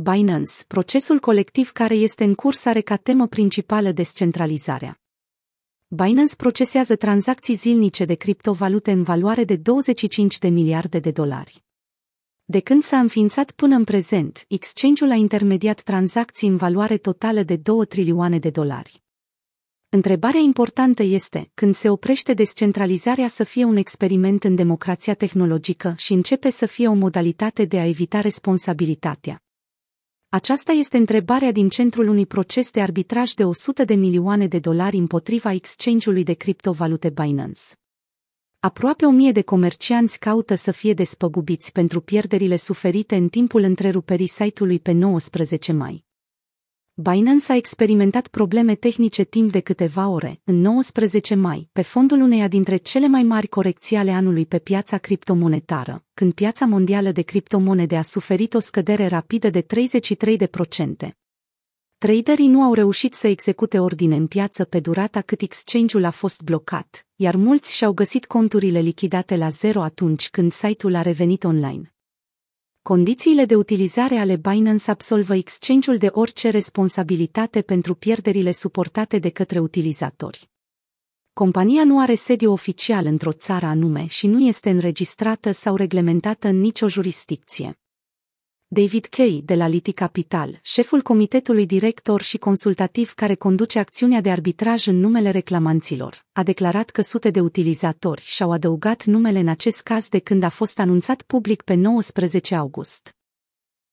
Binance, procesul colectiv care este în curs are ca temă principală descentralizarea. Binance procesează tranzacții zilnice de criptovalute în valoare de 25 de miliarde de dolari. De când s-a înființat până în prezent, exchange-ul a intermediat tranzacții în valoare totală de 2 trilioane de dolari. Întrebarea importantă este, când se oprește descentralizarea să fie un experiment în democrația tehnologică și începe să fie o modalitate de a evita responsabilitatea. Aceasta este întrebarea din centrul unui proces de arbitraj de 100 de milioane de dolari împotriva exchange-ului de criptovalute Binance. Aproape o mie de comercianți caută să fie despăgubiți pentru pierderile suferite în timpul întreruperii site-ului pe 19 mai. Binance a experimentat probleme tehnice timp de câteva ore, în 19 mai, pe fondul uneia dintre cele mai mari corecții ale anului pe piața criptomonetară, când piața mondială de criptomonede a suferit o scădere rapidă de 33%. Traderii nu au reușit să execute ordine în piață pe durata cât exchange-ul a fost blocat, iar mulți și-au găsit conturile lichidate la zero atunci când site-ul a revenit online. Condițiile de utilizare ale Binance absolvă exchange-ul de orice responsabilitate pentru pierderile suportate de către utilizatori. Compania nu are sediu oficial într-o țară anume și nu este înregistrată sau reglementată în nicio jurisdicție. David Kay, de la Liti Capital, șeful comitetului director și consultativ care conduce acțiunea de arbitraj în numele reclamanților, a declarat că sute de utilizatori și-au adăugat numele în acest caz de când a fost anunțat public pe 19 august.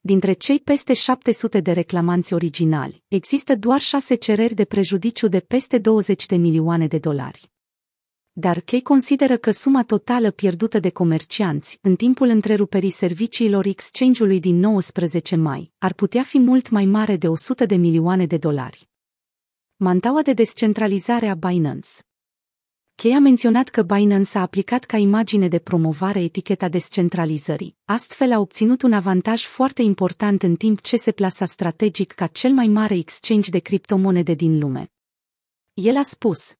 Dintre cei peste 700 de reclamanți originali, există doar șase cereri de prejudiciu de peste 20 de milioane de dolari dar Kay consideră că suma totală pierdută de comercianți în timpul întreruperii serviciilor exchange-ului din 19 mai ar putea fi mult mai mare de 100 de milioane de dolari. Mantaua de descentralizare a Binance Kay a menționat că Binance a aplicat ca imagine de promovare eticheta descentralizării, astfel a obținut un avantaj foarte important în timp ce se plasa strategic ca cel mai mare exchange de criptomonede din lume. El a spus,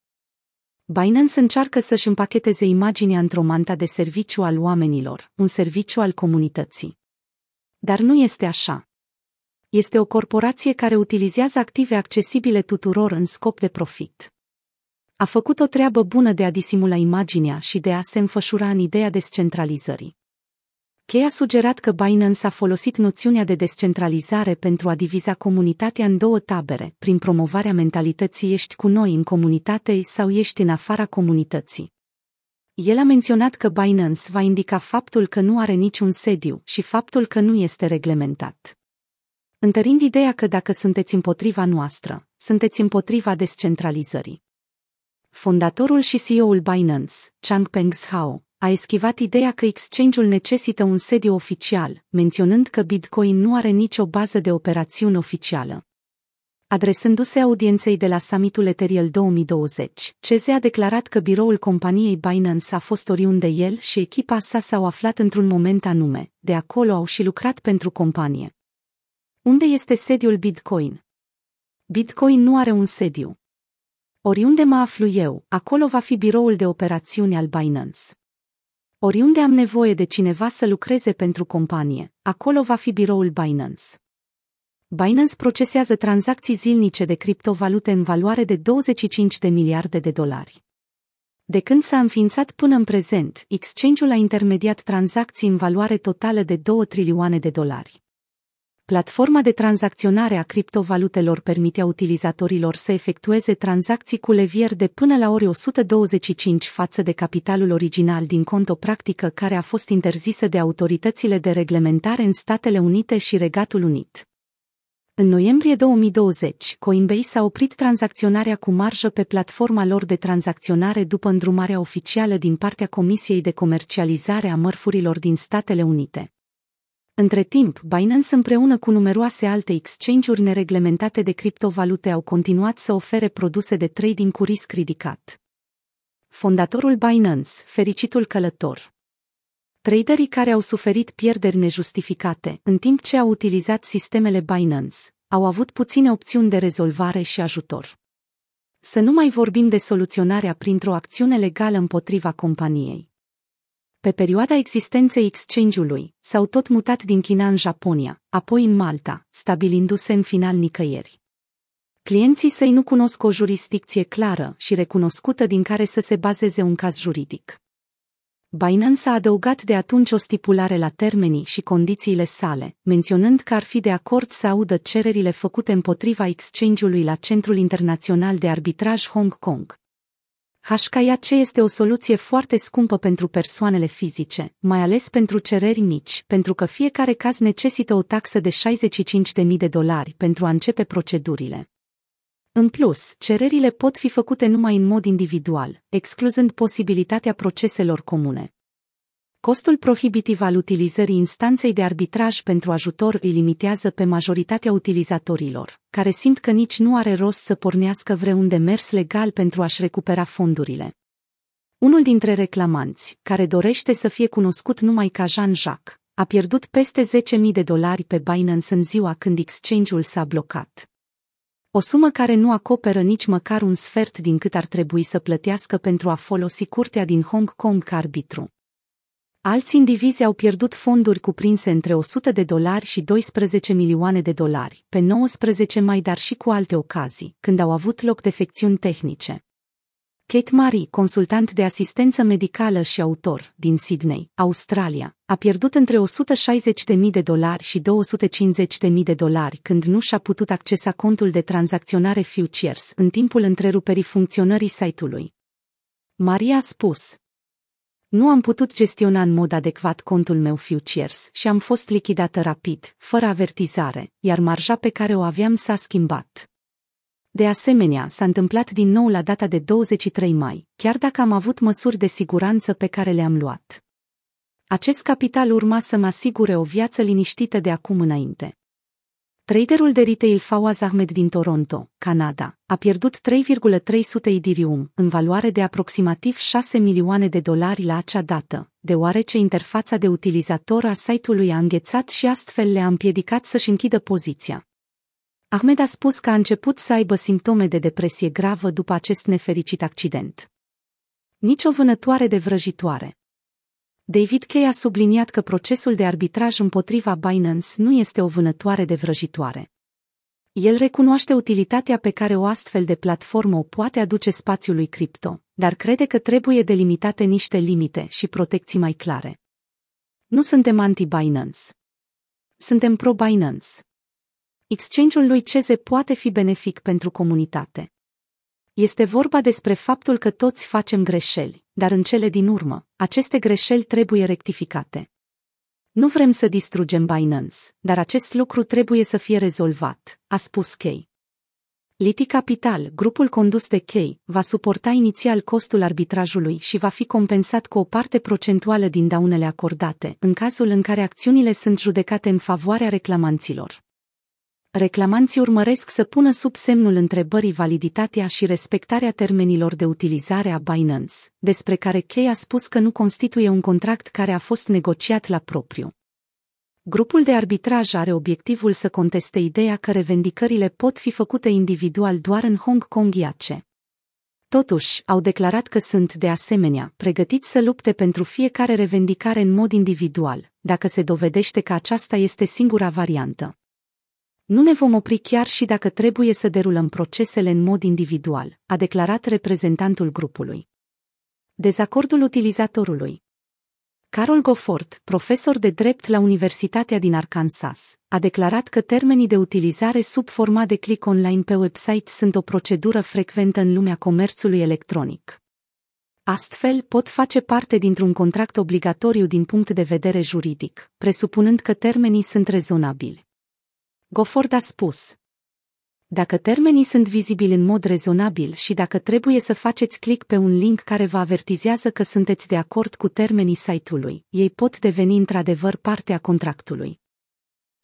Binance încearcă să-și împacheteze imaginea într-o manta de serviciu al oamenilor, un serviciu al comunității. Dar nu este așa. Este o corporație care utilizează active accesibile tuturor în scop de profit. A făcut o treabă bună de a disimula imaginea și de a se înfășura în ideea descentralizării. Kay a sugerat că Binance a folosit noțiunea de descentralizare pentru a diviza comunitatea în două tabere, prin promovarea mentalității ești cu noi în comunitate sau ești în afara comunității. El a menționat că Binance va indica faptul că nu are niciun sediu și faptul că nu este reglementat. Întărind ideea că dacă sunteți împotriva noastră, sunteți împotriva descentralizării. Fondatorul și CEO-ul Binance, Changpeng Zhao, a eschivat ideea că exchange-ul necesită un sediu oficial, menționând că Bitcoin nu are nicio bază de operațiuni oficială. Adresându-se audienței de la summitul Ethereum 2020, CZ a declarat că biroul companiei Binance a fost oriunde el și echipa sa s-au aflat într-un moment anume, de acolo au și lucrat pentru companie. Unde este sediul Bitcoin? Bitcoin nu are un sediu. Oriunde mă aflu eu, acolo va fi biroul de operațiuni al Binance. Oriunde am nevoie de cineva să lucreze pentru companie, acolo va fi biroul Binance. Binance procesează tranzacții zilnice de criptovalute în valoare de 25 de miliarde de dolari. De când s-a înființat până în prezent, exchange-ul a intermediat tranzacții în valoare totală de 2 trilioane de dolari. Platforma de tranzacționare a criptovalutelor permitea utilizatorilor să efectueze tranzacții cu levier de până la ori 125 față de capitalul original din cont o practică care a fost interzisă de autoritățile de reglementare în Statele Unite și Regatul Unit. În noiembrie 2020, Coinbase a oprit tranzacționarea cu marjă pe platforma lor de tranzacționare după îndrumarea oficială din partea Comisiei de Comercializare a Mărfurilor din Statele Unite. Între timp, Binance împreună cu numeroase alte exchange-uri nereglementate de criptovalute au continuat să ofere produse de trading cu risc ridicat. Fondatorul Binance, fericitul călător. Traderii care au suferit pierderi nejustificate în timp ce au utilizat sistemele Binance au avut puține opțiuni de rezolvare și ajutor. Să nu mai vorbim de soluționarea printr-o acțiune legală împotriva companiei. Pe perioada existenței exchange-ului, s-au tot mutat din China în Japonia, apoi în Malta, stabilindu-se în final nicăieri. Clienții săi nu cunosc o jurisdicție clară și recunoscută din care să se bazeze un caz juridic. Binance a adăugat de atunci o stipulare la termenii și condițiile sale, menționând că ar fi de acord să audă cererile făcute împotriva exchange-ului la Centrul Internațional de Arbitraj Hong Kong. HKIAC este o soluție foarte scumpă pentru persoanele fizice, mai ales pentru cereri mici, pentru că fiecare caz necesită o taxă de 65.000 de dolari pentru a începe procedurile. În plus, cererile pot fi făcute numai în mod individual, excluzând posibilitatea proceselor comune. Costul prohibitiv al utilizării instanței de arbitraj pentru ajutor îi limitează pe majoritatea utilizatorilor, care simt că nici nu are rost să pornească vreun demers legal pentru a-și recupera fondurile. Unul dintre reclamanți, care dorește să fie cunoscut numai ca Jean-Jacques, a pierdut peste 10.000 de dolari pe Binance în ziua când exchange-ul s-a blocat. O sumă care nu acoperă nici măcar un sfert din cât ar trebui să plătească pentru a folosi curtea din Hong Kong ca arbitru. Alți indivizi au pierdut fonduri cuprinse între 100 de dolari și 12 milioane de dolari, pe 19 mai dar și cu alte ocazii, când au avut loc defecțiuni tehnice. Kate Marie, consultant de asistență medicală și autor din Sydney, Australia, a pierdut între 160.000 de dolari și 250.000 de dolari când nu și-a putut accesa contul de tranzacționare Futures în timpul întreruperii funcționării site-ului. Maria a spus, nu am putut gestiona în mod adecvat contul meu Futures și am fost lichidată rapid, fără avertizare, iar marja pe care o aveam s-a schimbat. De asemenea, s-a întâmplat din nou la data de 23 mai, chiar dacă am avut măsuri de siguranță pe care le-am luat. Acest capital urma să mă asigure o viață liniștită de acum înainte. Traderul de retail Fawaz Ahmed din Toronto, Canada, a pierdut 3,300 Ethereum, în valoare de aproximativ 6 milioane de dolari la acea dată, deoarece interfața de utilizator a site-ului a înghețat și astfel le-a împiedicat să-și închidă poziția. Ahmed a spus că a început să aibă simptome de depresie gravă după acest nefericit accident. Nici o vânătoare de vrăjitoare. David Kay a subliniat că procesul de arbitraj împotriva Binance nu este o vânătoare de vrăjitoare. El recunoaște utilitatea pe care o astfel de platformă o poate aduce spațiului cripto, dar crede că trebuie delimitate niște limite și protecții mai clare. Nu suntem anti-Binance. Suntem pro-Binance. Exchange-ul lui Ceze poate fi benefic pentru comunitate. Este vorba despre faptul că toți facem greșeli, dar în cele din urmă, aceste greșeli trebuie rectificate. Nu vrem să distrugem Binance, dar acest lucru trebuie să fie rezolvat, a spus Kay. Liti Capital, grupul condus de Kay, va suporta inițial costul arbitrajului și va fi compensat cu o parte procentuală din daunele acordate, în cazul în care acțiunile sunt judecate în favoarea reclamanților reclamanții urmăresc să pună sub semnul întrebării validitatea și respectarea termenilor de utilizare a Binance, despre care Kay a spus că nu constituie un contract care a fost negociat la propriu. Grupul de arbitraj are obiectivul să conteste ideea că revendicările pot fi făcute individual doar în Hong Kong IAC. Totuși, au declarat că sunt, de asemenea, pregătiți să lupte pentru fiecare revendicare în mod individual, dacă se dovedește că aceasta este singura variantă. Nu ne vom opri chiar și dacă trebuie să derulăm procesele în mod individual, a declarat reprezentantul grupului. Dezacordul utilizatorului Carol Gofford, profesor de drept la Universitatea din Arkansas, a declarat că termenii de utilizare sub forma de click online pe website sunt o procedură frecventă în lumea comerțului electronic. Astfel, pot face parte dintr-un contract obligatoriu din punct de vedere juridic, presupunând că termenii sunt rezonabili. Goford a spus. Dacă termenii sunt vizibili în mod rezonabil și dacă trebuie să faceți click pe un link care vă avertizează că sunteți de acord cu termenii site-ului, ei pot deveni într-adevăr parte a contractului.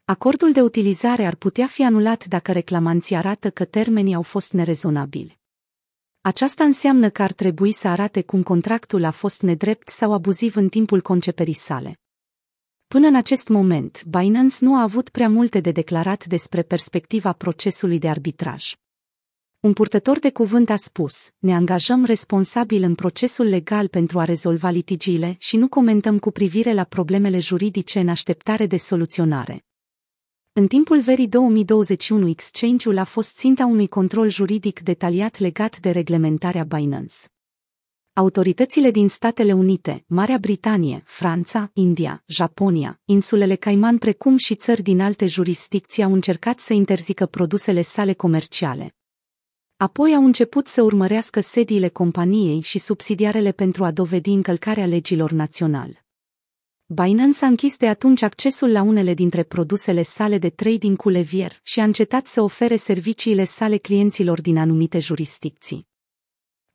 Acordul de utilizare ar putea fi anulat dacă reclamanții arată că termenii au fost nerezonabili. Aceasta înseamnă că ar trebui să arate cum contractul a fost nedrept sau abuziv în timpul conceperii sale. Până în acest moment, Binance nu a avut prea multe de declarat despre perspectiva procesului de arbitraj. Un purtător de cuvânt a spus, ne angajăm responsabil în procesul legal pentru a rezolva litigiile și nu comentăm cu privire la problemele juridice în așteptare de soluționare. În timpul verii 2021, exchange-ul a fost ținta unui control juridic detaliat legat de reglementarea Binance. Autoritățile din Statele Unite, Marea Britanie, Franța, India, Japonia, insulele Cayman precum și țări din alte jurisdicții au încercat să interzică produsele sale comerciale. Apoi au început să urmărească sediile companiei și subsidiarele pentru a dovedi încălcarea legilor naționale. Binance a închis de atunci accesul la unele dintre produsele sale de trading cu levier și a încetat să ofere serviciile sale clienților din anumite jurisdicții.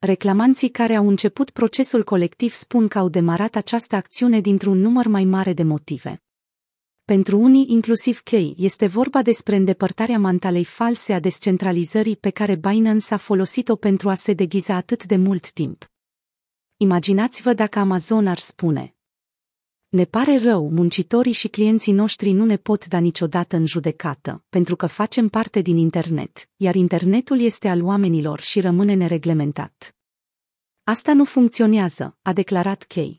Reclamanții care au început procesul colectiv spun că au demarat această acțiune dintr-un număr mai mare de motive. Pentru unii, inclusiv Kay, este vorba despre îndepărtarea mantalei false a descentralizării pe care Binance a folosit-o pentru a se deghiza atât de mult timp. Imaginați-vă dacă Amazon ar spune, ne pare rău, muncitorii și clienții noștri nu ne pot da niciodată în judecată, pentru că facem parte din internet, iar internetul este al oamenilor și rămâne nereglementat. Asta nu funcționează, a declarat Kay.